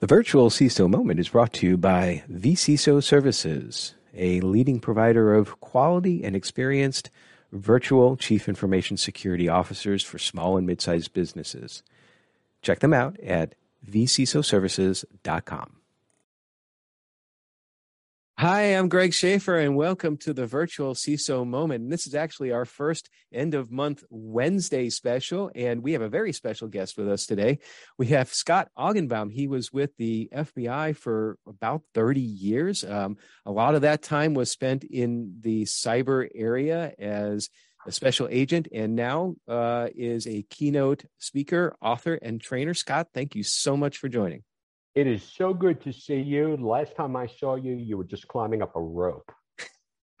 The virtual CISO moment is brought to you by vCISO Services, a leading provider of quality and experienced virtual chief information security officers for small and mid-sized businesses. Check them out at vcisoservices.com. Hi, I'm Greg Schaffer, and welcome to the virtual CISO moment. And this is actually our first end of month Wednesday special, and we have a very special guest with us today. We have Scott Augenbaum. He was with the FBI for about 30 years. Um, a lot of that time was spent in the cyber area as a special agent, and now uh, is a keynote speaker, author, and trainer. Scott, thank you so much for joining. It is so good to see you. Last time I saw you, you were just climbing up a rope.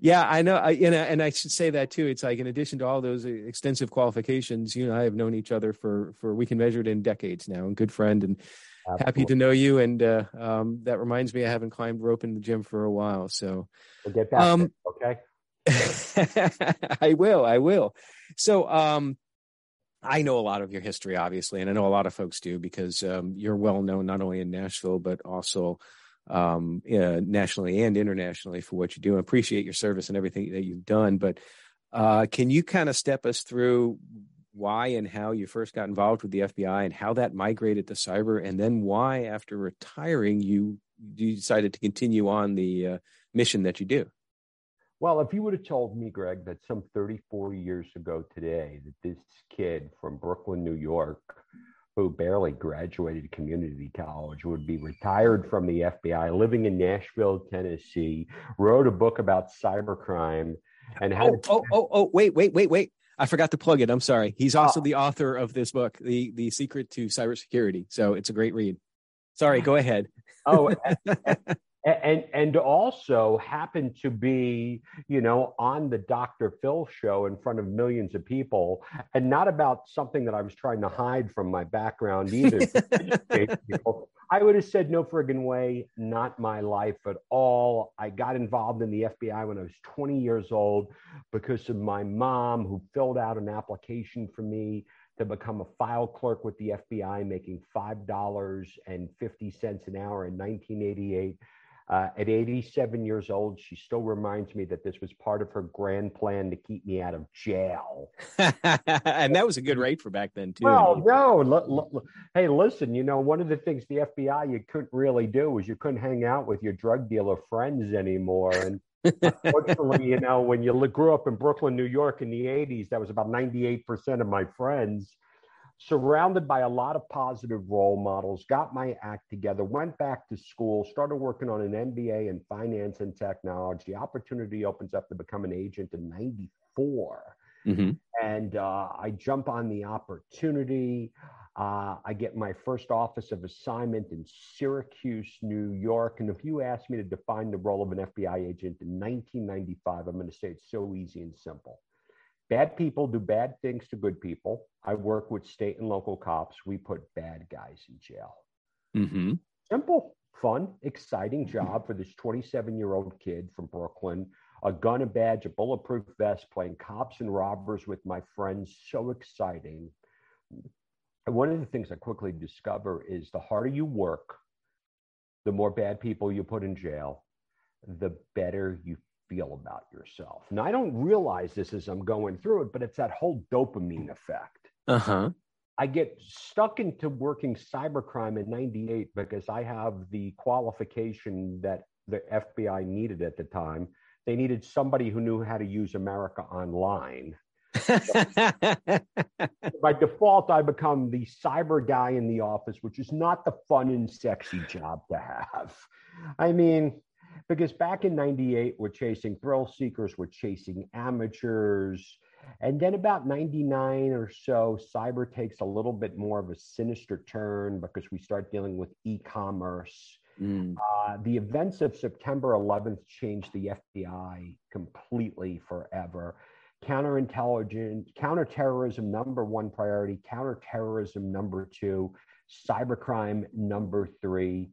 yeah, I know. I, you know, and I should say that too. It's like in addition to all those extensive qualifications, you and I have known each other for for we can measure it in decades now, and good friend, and Absolutely. happy to know you. And uh, um, that reminds me, I haven't climbed rope in the gym for a while, so we'll get back. Um, okay. I will. I will. So, um, I know a lot of your history, obviously, and I know a lot of folks do because um, you're well known not only in Nashville but also um, uh, nationally and internationally for what you do. I appreciate your service and everything that you've done. But uh, can you kind of step us through why and how you first got involved with the FBI and how that migrated to cyber, and then why, after retiring, you you decided to continue on the uh, mission that you do? Well, if you would have told me, Greg, that some 34 years ago today, that this kid from Brooklyn, New York, who barely graduated community college, would be retired from the FBI, living in Nashville, Tennessee, wrote a book about cybercrime, and had oh, oh, oh, oh, wait, wait, wait, wait. I forgot to plug it. I'm sorry. He's uh, also oh. the author of this book, the the Secret to Cybersecurity. So it's a great read. Sorry, go ahead. oh, and and also happened to be you know on the dr phil show in front of millions of people and not about something that i was trying to hide from my background either i would have said no friggin way not my life at all i got involved in the fbi when i was 20 years old because of my mom who filled out an application for me to become a file clerk with the FBI, making $5.50 an hour in 1988. Uh, at 87 years old, she still reminds me that this was part of her grand plan to keep me out of jail. and that was a good rate for back then, too. Well, no. L- l- hey, listen, you know, one of the things the FBI you couldn't really do was you couldn't hang out with your drug dealer friends anymore. And unfortunately, you know, when you grew up in Brooklyn, New York in the 80s, that was about 98% of my friends surrounded by a lot of positive role models, got my act together, went back to school, started working on an MBA in finance and technology. Opportunity opens up to become an agent in 94. Mm-hmm. And uh, I jump on the opportunity. Uh, I get my first office of assignment in Syracuse, New York. And if you ask me to define the role of an FBI agent in 1995, I'm going to say it's so easy and simple. Bad people do bad things to good people. I work with state and local cops. We put bad guys in jail. Mm-hmm. Simple, fun, exciting job for this 27 year old kid from Brooklyn. A gun, a badge, a bulletproof vest, playing cops and robbers with my friends. So exciting. And one of the things I quickly discover is the harder you work, the more bad people you put in jail, the better you feel about yourself. Now, I don't realize this as I'm going through it, but it's that whole dopamine effect. Uh huh. I get stuck into working cybercrime in 98 because I have the qualification that the FBI needed at the time. They needed somebody who knew how to use America Online. by default, I become the cyber guy in the office, which is not the fun and sexy job to have. I mean, because back in 98 we're chasing thrill seekers we're chasing amateurs. And then about 99 or so cyber takes a little bit more of a sinister turn because we start dealing with e-commerce. Mm. uh, the events of september 11th changed the fbi completely forever. Counterintelligence counterterrorism number one priority counterterrorism number two cybercrime number three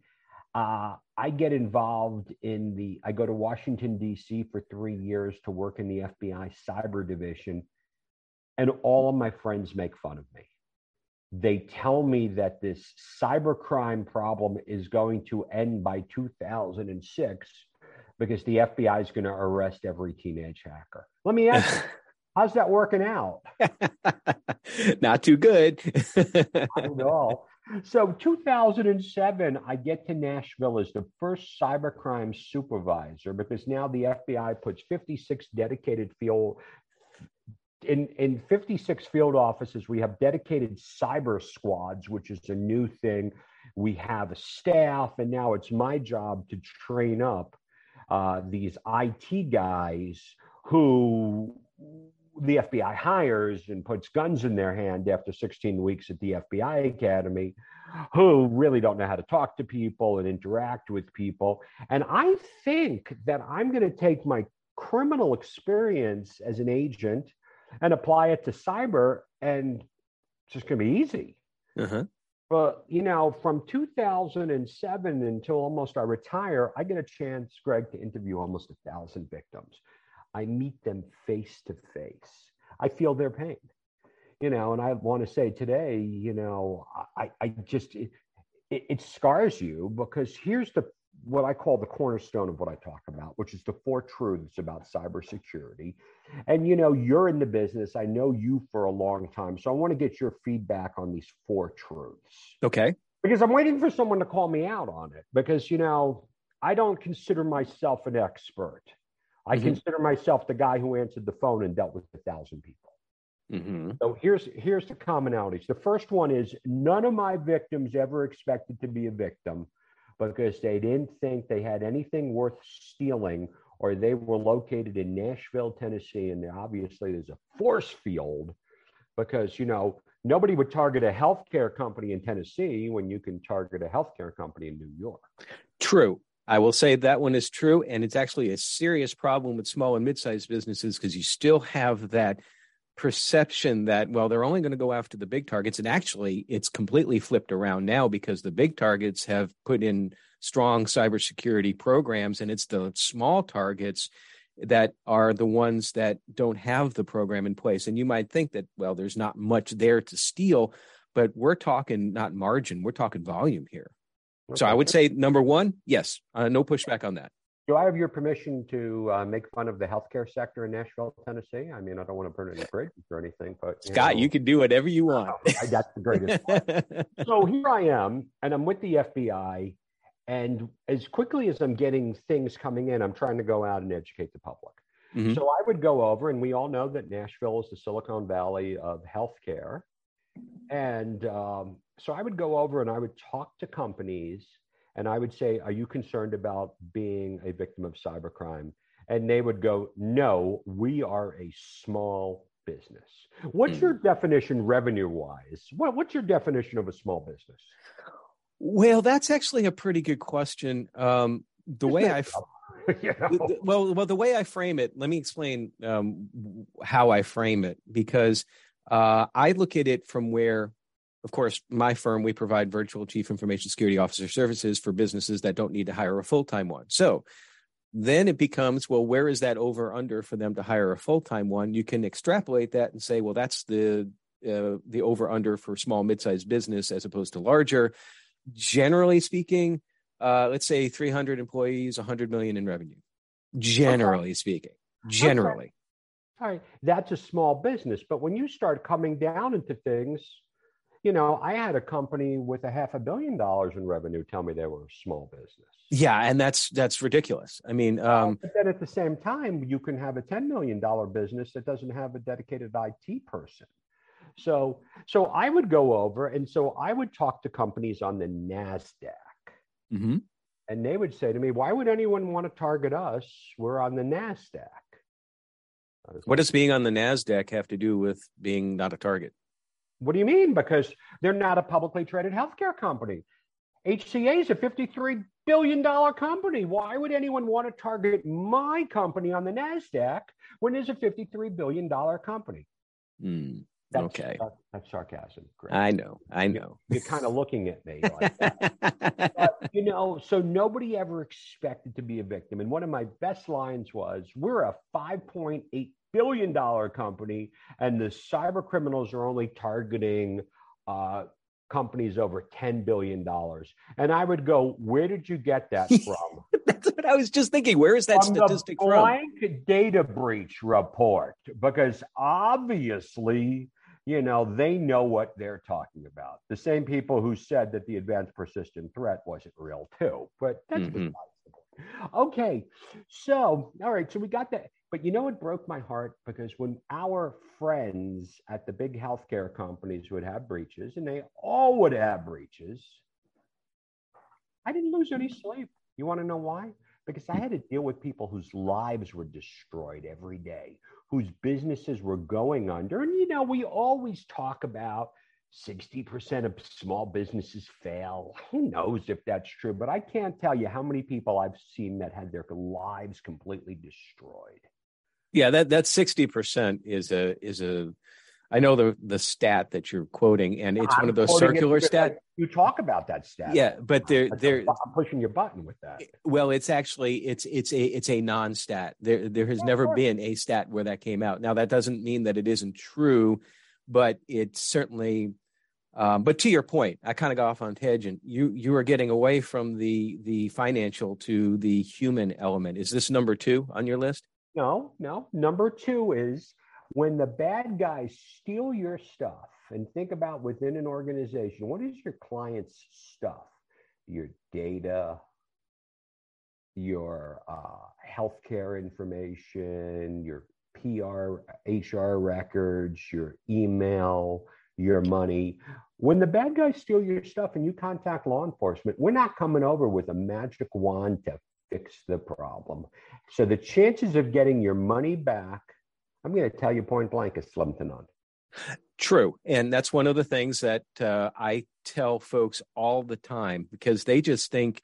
uh, I get involved in the, I go to Washington, D.C. for three years to work in the FBI cyber division, and all of my friends make fun of me. They tell me that this cybercrime problem is going to end by 2006 because the FBI is going to arrest every teenage hacker. Let me ask you, how's that working out? Not too good. Not at all. So 2007, I get to Nashville as the first cybercrime supervisor because now the FBI puts 56 dedicated field in, in 56 field offices, we have dedicated cyber squads, which is a new thing. We have a staff, and now it's my job to train up uh, these IT guys who the FBI hires and puts guns in their hand after 16 weeks at the FBI Academy, who really don't know how to talk to people and interact with people. And I think that I'm going to take my criminal experience as an agent and apply it to cyber, and it's just going to be easy. Uh-huh. But you know, from 2007 until almost I retire, I get a chance, Greg, to interview almost a thousand victims. I meet them face to face. I feel their pain, you know, and I want to say today, you know, I, I just it, it scars you because here's the what I call the cornerstone of what I talk about, which is the four truths about cybersecurity. And you know, you're in the business. I know you for a long time. So I want to get your feedback on these four truths. Okay. Because I'm waiting for someone to call me out on it. Because, you know, I don't consider myself an expert. I mm-hmm. consider myself the guy who answered the phone and dealt with a thousand people. Mm-hmm. So here's here's the commonalities. The first one is none of my victims ever expected to be a victim because they didn't think they had anything worth stealing or they were located in Nashville, Tennessee. And obviously there's a force field because, you know, nobody would target a healthcare company in Tennessee when you can target a healthcare company in New York. True. I will say that one is true. And it's actually a serious problem with small and mid sized businesses because you still have that perception that well they're only going to go after the big targets and actually it's completely flipped around now because the big targets have put in strong cybersecurity programs and it's the small targets that are the ones that don't have the program in place and you might think that well there's not much there to steal but we're talking not margin we're talking volume here. So i would say number one yes uh, no pushback on that do I have your permission to uh, make fun of the healthcare sector in Nashville, Tennessee? I mean, I don't want to burn any bridges or anything, but you Scott, know, you can do whatever you want. I got the greatest. so here I am, and I'm with the FBI, and as quickly as I'm getting things coming in, I'm trying to go out and educate the public. Mm-hmm. So I would go over, and we all know that Nashville is the Silicon Valley of healthcare, and um, so I would go over and I would talk to companies and I would say, Are you concerned about being a victim of cybercrime? And they would go, No, we are a small business. What's your hmm. definition revenue wise? What, what's your definition of a small business? Well, that's actually a pretty good question. Um, the way I, you know? well, well, the way I frame it, let me explain um, how I frame it because uh, I look at it from where of course, my firm, we provide virtual chief information security officer services for businesses that don't need to hire a full time one. So then it becomes, well, where is that over under for them to hire a full time one? You can extrapolate that and say, well, that's the uh, the over under for small mid sized business as opposed to larger. Generally speaking, uh, let's say 300 employees, 100 million in revenue. Generally okay. speaking, generally. All right, that's a small business, but when you start coming down into things you know, I had a company with a half a billion dollars in revenue tell me they were a small business. Yeah, and that's that's ridiculous. I mean, um, but then at the same time, you can have a ten million dollar business that doesn't have a dedicated IT person. So, so I would go over, and so I would talk to companies on the Nasdaq, mm-hmm. and they would say to me, "Why would anyone want to target us? We're on the Nasdaq." What does being on the Nasdaq have to do with being not a target? What do you mean? Because they're not a publicly traded healthcare company. HCA is a $53 billion company. Why would anyone want to target my company on the NASDAQ when there's a $53 billion company? Mm, that's, okay. That's, that's sarcasm. Great. I know. I know. You're, you're kind of looking at me like but, you know, so nobody ever expected to be a victim. And one of my best lines was, we're a 5.8 billion dollar company and the cyber criminals are only targeting uh, companies over $10 billion. And I would go, where did you get that from? That's what I was just thinking. Where is that from statistic the blank from? data breach report, because obviously, you know, they know what they're talking about. The same people who said that the advanced persistent threat wasn't real too, but that's mm-hmm. Okay, so all right, so we got that. But you know what broke my heart? Because when our friends at the big healthcare companies would have breaches, and they all would have breaches, I didn't lose any sleep. You want to know why? Because I had to deal with people whose lives were destroyed every day, whose businesses were going under. And, you know, we always talk about 60% of small businesses fail. Who knows if that's true? But I can't tell you how many people I've seen that had their lives completely destroyed. Yeah, that that sixty percent is a is a. I know the the stat that you're quoting, and it's I'm one of those circular stats. You talk about that stat. Yeah, but they're they're. I'm pushing your button with that. Well, it's actually it's it's a it's a non-stat. There there has never been a stat where that came out. Now that doesn't mean that it isn't true, but it's certainly. Um, but to your point, I kind of got off on tangent. You you are getting away from the the financial to the human element. Is this number two on your list? No, no. Number two is when the bad guys steal your stuff and think about within an organization, what is your client's stuff? Your data, your uh, healthcare information, your PR, HR records, your email, your money. When the bad guys steal your stuff and you contact law enforcement, we're not coming over with a magic wand to fix the problem. So the chances of getting your money back, I'm going to tell you point blank, is slim to none. True. And that's one of the things that uh, I tell folks all the time because they just think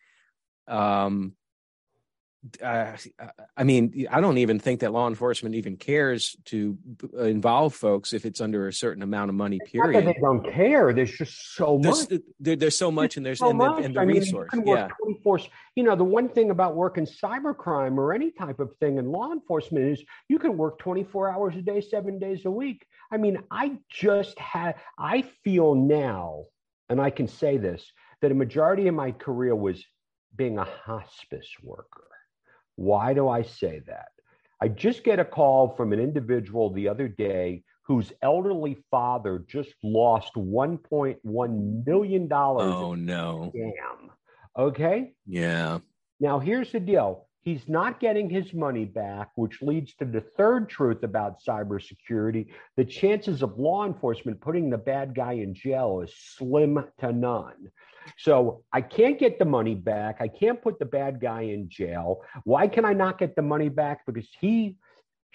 um, uh, I mean, I don't even think that law enforcement even cares to involve folks if it's under a certain amount of money. Period. they don't care. There's just so there's, much. There, there's so much, and there's so and the, and the I resource. Mean, yeah. 24, you know, the one thing about working cybercrime or any type of thing in law enforcement is you can work 24 hours a day, seven days a week. I mean, I just had. I feel now, and I can say this, that a majority of my career was being a hospice worker why do I say that? I just get a call from an individual the other day whose elderly father just lost $1.1 million. Oh, no. Damn. Okay. Yeah. Now, here's the deal he's not getting his money back, which leads to the third truth about cybersecurity. The chances of law enforcement putting the bad guy in jail is slim to none. So I can't get the money back. I can't put the bad guy in jail. Why can I not get the money back? Because he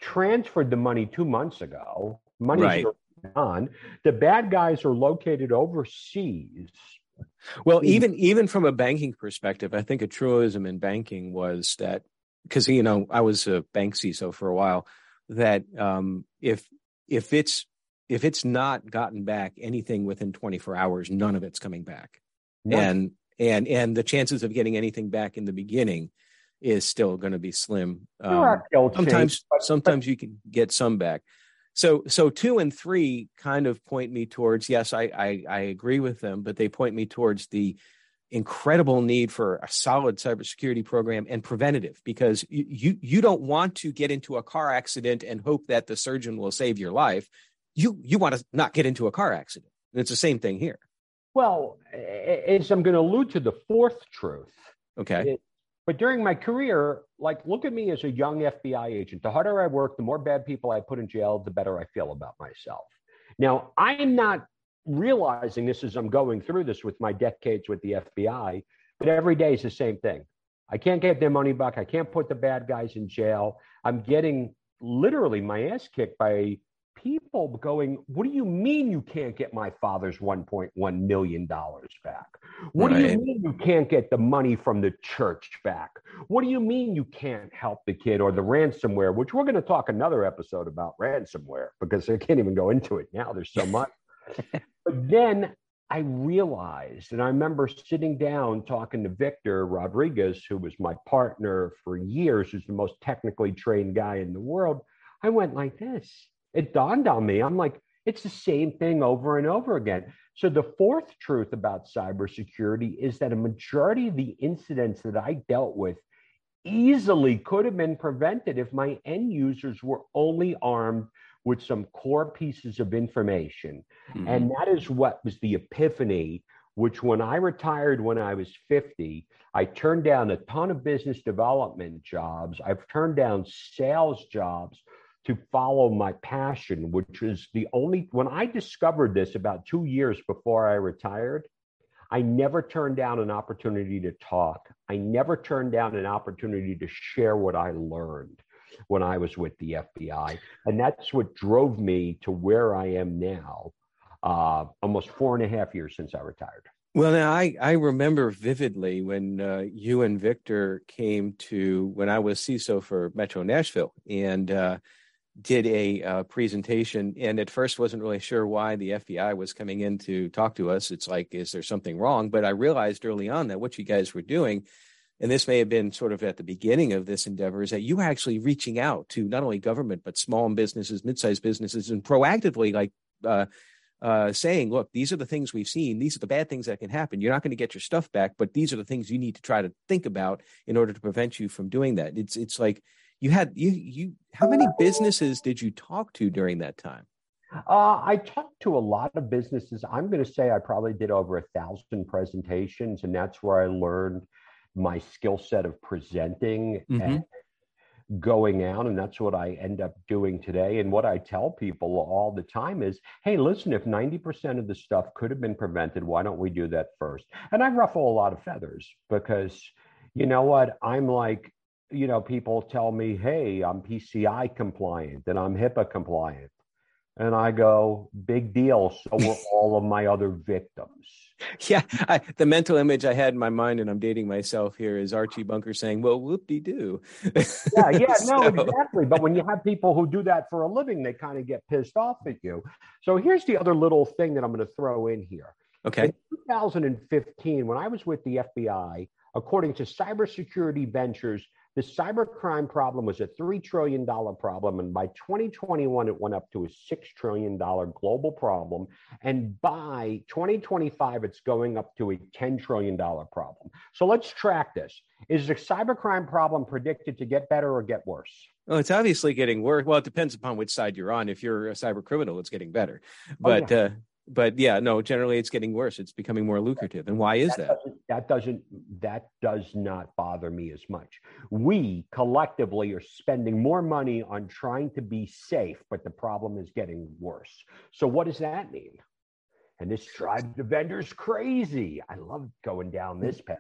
transferred the money two months ago. Money's right. gone. The bad guys are located overseas. Well, even even from a banking perspective, I think a truism in banking was that because you know I was a bank CISO for a while. That um, if if it's if it's not gotten back anything within 24 hours, none of it's coming back and and and the chances of getting anything back in the beginning is still going to be slim. Um, sometimes but, sometimes but, you can get some back. So so two and three kind of point me towards yes, I, I I agree with them, but they point me towards the incredible need for a solid cybersecurity program and preventative because you, you you don't want to get into a car accident and hope that the surgeon will save your life. You you want to not get into a car accident. And it's the same thing here. Well, as I'm going to allude to the fourth truth. Okay. But during my career, like, look at me as a young FBI agent. The harder I work, the more bad people I put in jail, the better I feel about myself. Now, I'm not realizing this as I'm going through this with my decades with the FBI, but every day is the same thing. I can't get their money back. I can't put the bad guys in jail. I'm getting literally my ass kicked by people going, What do you mean you can't get my father's $1.1 million back? What right. do you mean you can't get the money from the church back? What do you mean you can't help the kid or the ransomware, which we're going to talk another episode about ransomware because I can't even go into it now. There's so much. but then I realized, and I remember sitting down talking to Victor Rodriguez, who was my partner for years, who's the most technically trained guy in the world. I went like this it dawned on me. I'm like, it's the same thing over and over again. So the fourth truth about cybersecurity is that a majority of the incidents that I dealt with easily could have been prevented if my end users were only armed with some core pieces of information. Mm-hmm. And that is what was the epiphany, which when I retired when I was 50, I turned down a ton of business development jobs. I've turned down sales jobs to follow my passion, which is the only, when I discovered this about two years before I retired, I never turned down an opportunity to talk. I never turned down an opportunity to share what I learned when I was with the FBI. And that's what drove me to where I am now, uh, almost four and a half years since I retired. Well, now I, I remember vividly when uh, you and Victor came to when I was CISO for Metro Nashville and uh, did a uh, presentation. And at first, wasn't really sure why the FBI was coming in to talk to us. It's like, is there something wrong? But I realized early on that what you guys were doing and this may have been sort of at the beginning of this endeavor, is that you were actually reaching out to not only government but small businesses, mid-sized businesses, and proactively like uh, uh, saying, "Look, these are the things we've seen. These are the bad things that can happen. You're not going to get your stuff back, but these are the things you need to try to think about in order to prevent you from doing that." It's it's like you had you you. How many businesses did you talk to during that time? Uh, I talked to a lot of businesses. I'm going to say I probably did over a thousand presentations, and that's where I learned my skill set of presenting mm-hmm. and going out and that's what i end up doing today and what i tell people all the time is hey listen if 90% of the stuff could have been prevented why don't we do that first and i ruffle a lot of feathers because you know what i'm like you know people tell me hey i'm pci compliant and i'm hipaa compliant and i go big deal so were all of my other victims yeah, I, the mental image I had in my mind, and I'm dating myself here, is Archie Bunker saying, "Well, whoop de doo." yeah, yeah, so. no, exactly. But when you have people who do that for a living, they kind of get pissed off at you. So here's the other little thing that I'm going to throw in here. Okay. In 2015, when I was with the FBI, according to Cybersecurity Ventures, the cybercrime problem was a $3 trillion problem. And by 2021, it went up to a $6 trillion global problem. And by 2025, it's going up to a $10 trillion problem. So let's track this. Is the cybercrime problem predicted to get better or get worse? Well, it's obviously getting worse. Well, it depends upon which side you're on. If you're a cyber criminal, it's getting better. But oh, yeah. uh, but yeah, no, generally it's getting worse. It's becoming more lucrative. And why is that? That doesn't, that doesn't, that does not bother me as much. We collectively are spending more money on trying to be safe, but the problem is getting worse. So what does that mean? And this drives the vendors crazy. I love going down hmm. this path.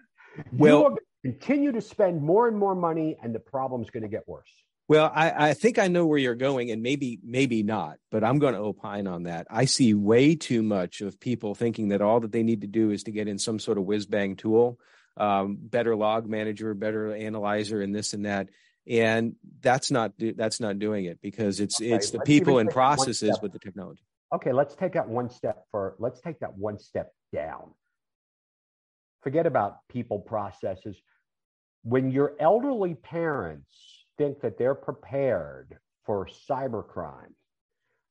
Well, continue to spend more and more money, and the problem's going to get worse. Well, I, I, think I know where you're going, and maybe maybe not, but I'm going to opine on that. I see way too much of people thinking that all that they need to do is to get in some sort of whiz bang tool, um, better log manager, better analyzer, and this and that, and that's not that's not doing it because it's okay, it's the people and processes with the technology. Okay, let's take that one step for let's take that one step down. Forget about people processes. When your elderly parents think that they're prepared for cybercrime,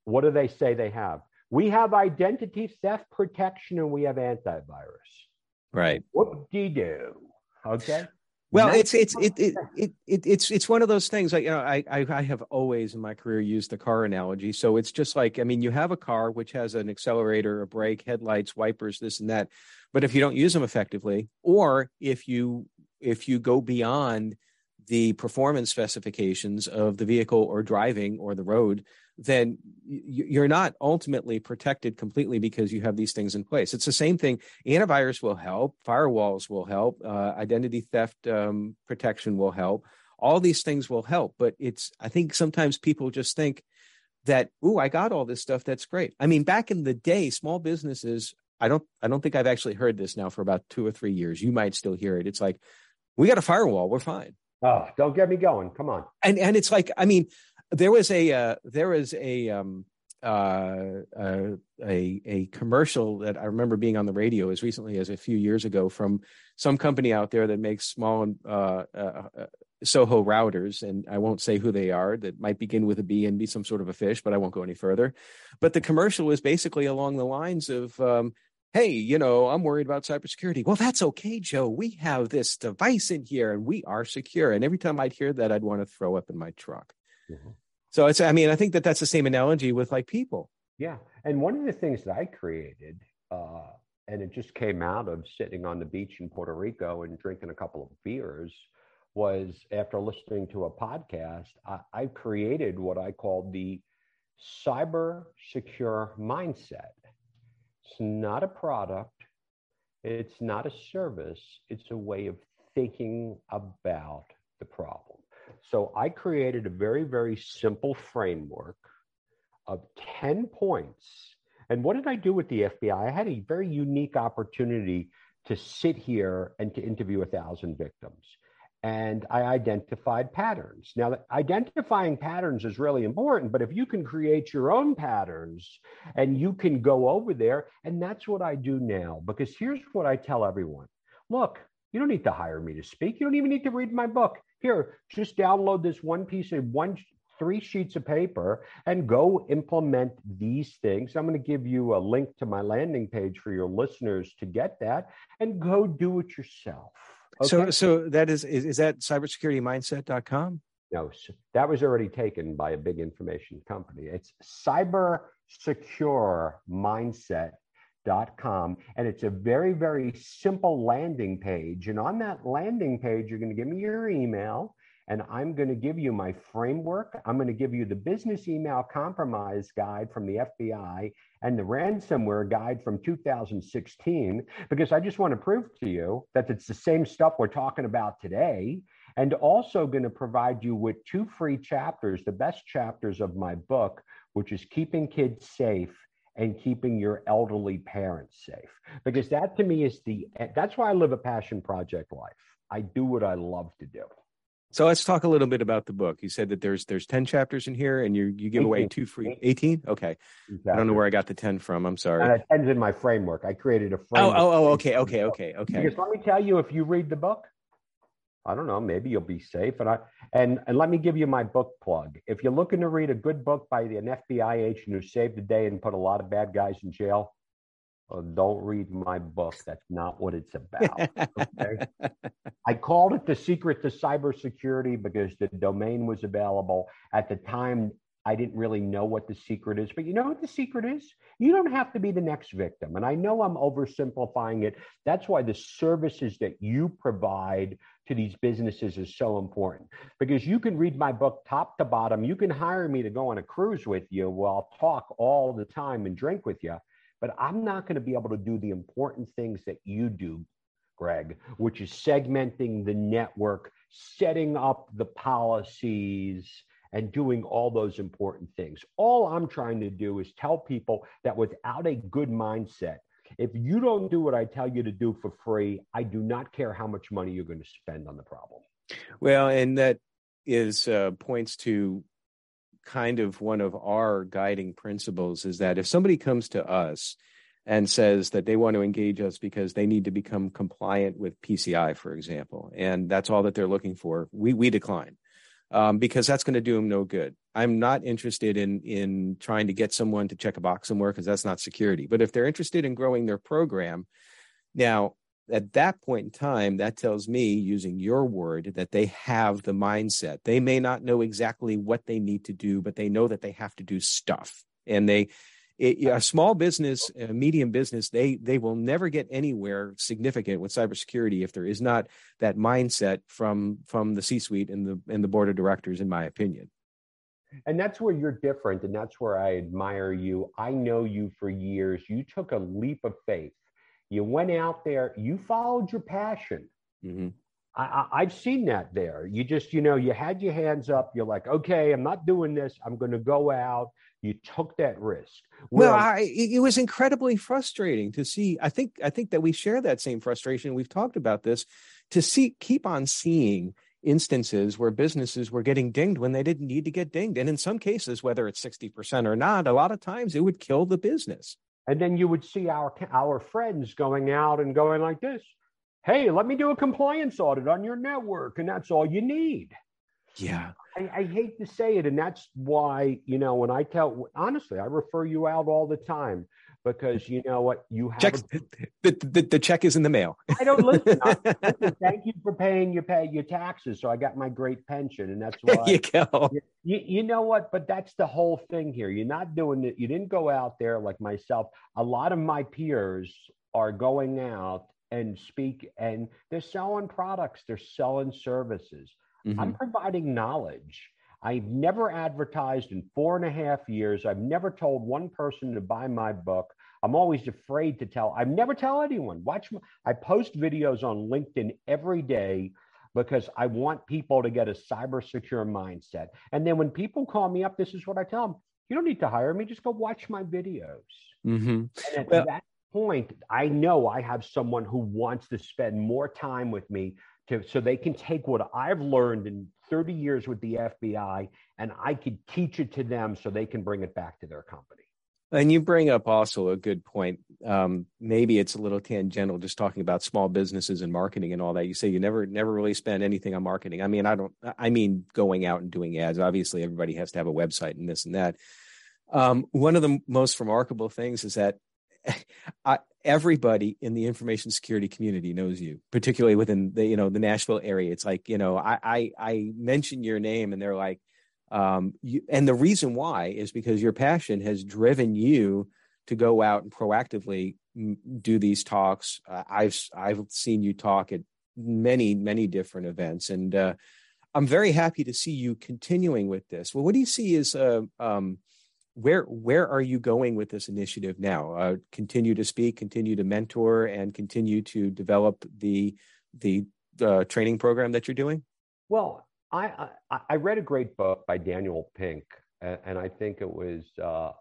what do they say they have? We have identity theft protection and we have antivirus. Right. What do you do? Okay. Well, it's it's it, it it it it's it's one of those things. Like you know, I, I I have always in my career used the car analogy. So it's just like I mean, you have a car which has an accelerator, a brake, headlights, wipers, this and that. But if you don't use them effectively, or if you if you go beyond the performance specifications of the vehicle or driving or the road, then you're not ultimately protected completely because you have these things in place. It's the same thing. Antivirus will help, firewalls will help, uh, identity theft um, protection will help. All these things will help, but it's. I think sometimes people just think that, "Ooh, I got all this stuff. That's great." I mean, back in the day, small businesses. I don't. I don't think I've actually heard this now for about two or three years. You might still hear it. It's like, we got a firewall. We're fine Oh, don't get me going. Come on. And and it's like I mean, there was a uh, there was a um uh, uh, a a commercial that I remember being on the radio as recently as a few years ago from some company out there that makes small uh, uh, uh, Soho routers, and I won't say who they are. That might begin with a B and be some sort of a fish, but I won't go any further. But the commercial was basically along the lines of um, hey, you know, I'm worried about cybersecurity. Well, that's okay, Joe. We have this device in here and we are secure. And every time I'd hear that, I'd want to throw up in my truck. Mm-hmm. So it's, I mean, I think that that's the same analogy with like people. Yeah. And one of the things that I created, uh, and it just came out of sitting on the beach in Puerto Rico and drinking a couple of beers, was after listening to a podcast, I, I created what I called the cyber secure mindset. It's not a product, it's not a service, it's a way of thinking about the problem. So I created a very, very simple framework of 10 points. And what did I do with the FBI? I had a very unique opportunity to sit here and to interview a thousand victims and I identified patterns. Now, identifying patterns is really important, but if you can create your own patterns and you can go over there, and that's what I do now, because here's what I tell everyone look, you don't need to hire me to speak. You don't even need to read my book. Here, just download this one piece of one, three sheets of paper and go implement these things. I'm going to give you a link to my landing page for your listeners to get that and go do it yourself. Okay. So, so that is, is, is that cybersecuritymindset.com? No, that was already taken by a big information company. It's cybersecuremindset.com. And it's a very, very simple landing page. And on that landing page, you're going to give me your email and I'm going to give you my framework. I'm going to give you the business email compromise guide from the FBI and the ransomware guide from 2016, because I just want to prove to you that it's the same stuff we're talking about today. And also going to provide you with two free chapters, the best chapters of my book, which is Keeping Kids Safe and keeping your elderly parents safe because that to me is the that's why i live a passion project life i do what i love to do so let's talk a little bit about the book. You said that there's there's ten chapters in here, and you you give 18. away two free eighteen. Okay, exactly. I don't know where I got the ten from. I'm sorry. And ten's in my framework. I created a oh, framework. Oh, oh, oh, okay, okay, okay, okay. Because let me tell you, if you read the book, I don't know, maybe you'll be safe. And I and and let me give you my book plug. If you're looking to read a good book by an FBI agent who saved the day and put a lot of bad guys in jail, oh, don't read my book. That's not what it's about. Okay? I called it the secret to cybersecurity because the domain was available. At the time, I didn't really know what the secret is, but you know what the secret is? You don't have to be the next victim. And I know I'm oversimplifying it. That's why the services that you provide to these businesses is so important because you can read my book top to bottom. You can hire me to go on a cruise with you. Well, I'll talk all the time and drink with you but I'm not going to be able to do the important things that you do, Greg, which is segmenting the network, setting up the policies, and doing all those important things. All I'm trying to do is tell people that without a good mindset, if you don't do what I tell you to do for free, I do not care how much money you're going to spend on the problem. Well, and that is uh, points to kind of one of our guiding principles is that if somebody comes to us and says that they want to engage us because they need to become compliant with PCI, for example, and that's all that they're looking for, we we decline um, because that's going to do them no good. I'm not interested in in trying to get someone to check a box somewhere because that's not security. But if they're interested in growing their program, now at that point in time, that tells me, using your word, that they have the mindset. They may not know exactly what they need to do, but they know that they have to do stuff. And they, it, a small business, a medium business, they they will never get anywhere significant with cybersecurity if there is not that mindset from from the C-suite and the and the board of directors, in my opinion. And that's where you're different, and that's where I admire you. I know you for years. You took a leap of faith you went out there, you followed your passion. Mm-hmm. I, have seen that there. You just, you know, you had your hands up. You're like, okay, I'm not doing this. I'm going to go out. You took that risk. Well, well I, it was incredibly frustrating to see. I think, I think that we share that same frustration. We've talked about this to see, keep on seeing instances where businesses were getting dinged when they didn't need to get dinged. And in some cases, whether it's 60% or not, a lot of times it would kill the business. And then you would see our, our friends going out and going like this Hey, let me do a compliance audit on your network. And that's all you need. Yeah. I, I, hate to say it. And that's why, you know, when I tell, honestly, I refer you out all the time. Because you know what? You have check a, the, the, the check is in the mail. I don't listen, I, listen. Thank you for paying your pay your taxes so i got my great pension and that's why you go. you, you know what? But that's the whole thing here. You're not doing it. You didn't go out there like myself. A lot of my peers are going out and speak and they're selling products. They're selling services. Mm-hmm. i'm providing knowledge I've never advertised in four and a half years. I've never told one person to buy my book. I'm always afraid to tell. I never tell anyone. Watch. My, I post videos on LinkedIn every day because I want people to get a cyber secure mindset. And then when people call me up, this is what I tell them: you don't need to hire me. Just go watch my videos. Mm-hmm. And at well, that point, I know I have someone who wants to spend more time with me to so they can take what I've learned in 30 years with the FBI and I could teach it to them so they can bring it back to their company. And you bring up also a good point. Um, maybe it's a little tangential, just talking about small businesses and marketing and all that. You say you never, never really spend anything on marketing. I mean, I don't. I mean, going out and doing ads. Obviously, everybody has to have a website and this and that. Um, one of the most remarkable things is that I, everybody in the information security community knows you, particularly within the you know the Nashville area. It's like you know I I, I mention your name and they're like, um, you, and the reason why is because your passion has driven you to go out and proactively do these talks. Uh, I've I've seen you talk at many many different events, and uh, I'm very happy to see you continuing with this. Well, what do you see as uh, um, where where are you going with this initiative now? Uh, continue to speak, continue to mentor, and continue to develop the the uh, training program that you're doing. Well, I, I, I read a great book by Daniel Pink, and, and I think it was uh,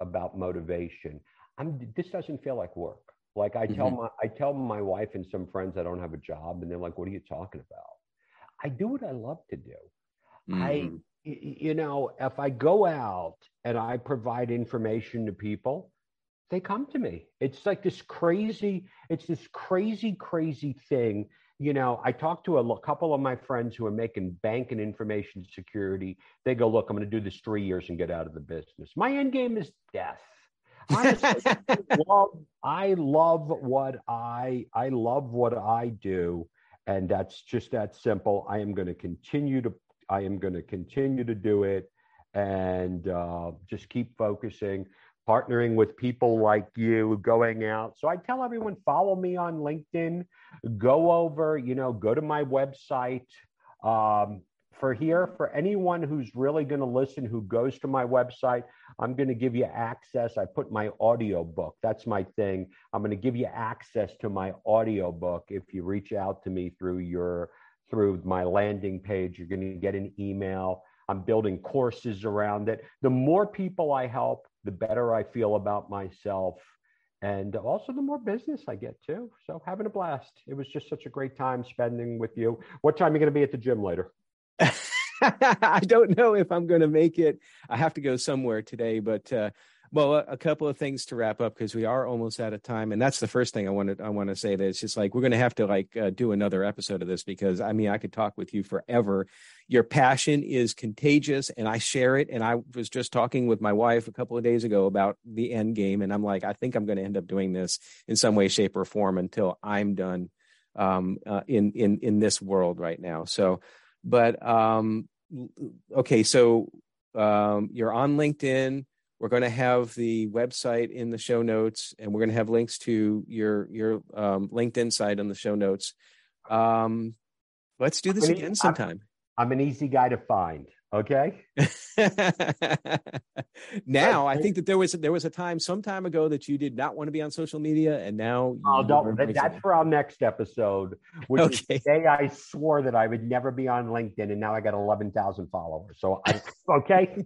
about motivation. I'm, this doesn't feel like work. Like I tell mm-hmm. my I tell my wife and some friends I don't have a job, and they're like, "What are you talking about?" I do what I love to do. Mm-hmm. I you know, if I go out and I provide information to people, they come to me. It's like this crazy, it's this crazy, crazy thing. You know, I talked to a couple of my friends who are making bank and information security. They go, look, I'm going to do this three years and get out of the business. My end game is death. Honestly, I, love, I love what I I love what I do, and that's just that simple. I am going to continue to I am going to continue to do it and uh, just keep focusing, partnering with people like you, going out. So I tell everyone follow me on LinkedIn, go over, you know, go to my website. Um, for here, for anyone who's really going to listen, who goes to my website, I'm going to give you access. I put my audio book. That's my thing. I'm going to give you access to my audio book if you reach out to me through your through my landing page. You're going to get an email. I'm building courses around it. The more people I help, the better I feel about myself. And also, the more business I get too. So, having a blast. It was just such a great time spending with you. What time are you going to be at the gym later? I don't know if I'm going to make it. I have to go somewhere today, but uh, well, a, a, couple of things to wrap up because we are almost out of time, and that's the first thing I wanted. I want to say that it's just like we're going to have to like uh, do another episode of this because I mean I could talk with you forever. Your passion is contagious, and I share it. And I was just talking with my wife a couple of days ago about the end game, and I'm like, I think I'm going to end up doing this in some way, shape, or form until I'm done um, uh, in in in this world right now. So, but um, okay, so um, you're on LinkedIn we're going to have the website in the show notes, and we're going to have links to your your um, LinkedIn site on the show notes. Um, let's do this again sometime. I'm, I'm an easy guy to find. Okay. now I think that there was there was a time some time ago that you did not want to be on social media, and now oh, don't, that's for our next episode. Which okay. is the day I swore that I would never be on LinkedIn, and now I got eleven thousand followers. So I, okay,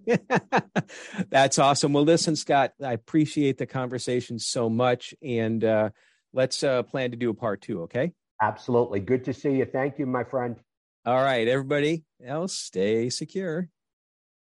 that's awesome. Well, listen, Scott, I appreciate the conversation so much, and uh, let's uh, plan to do a part two. Okay. Absolutely. Good to see you. Thank you, my friend. All right, everybody else, stay secure.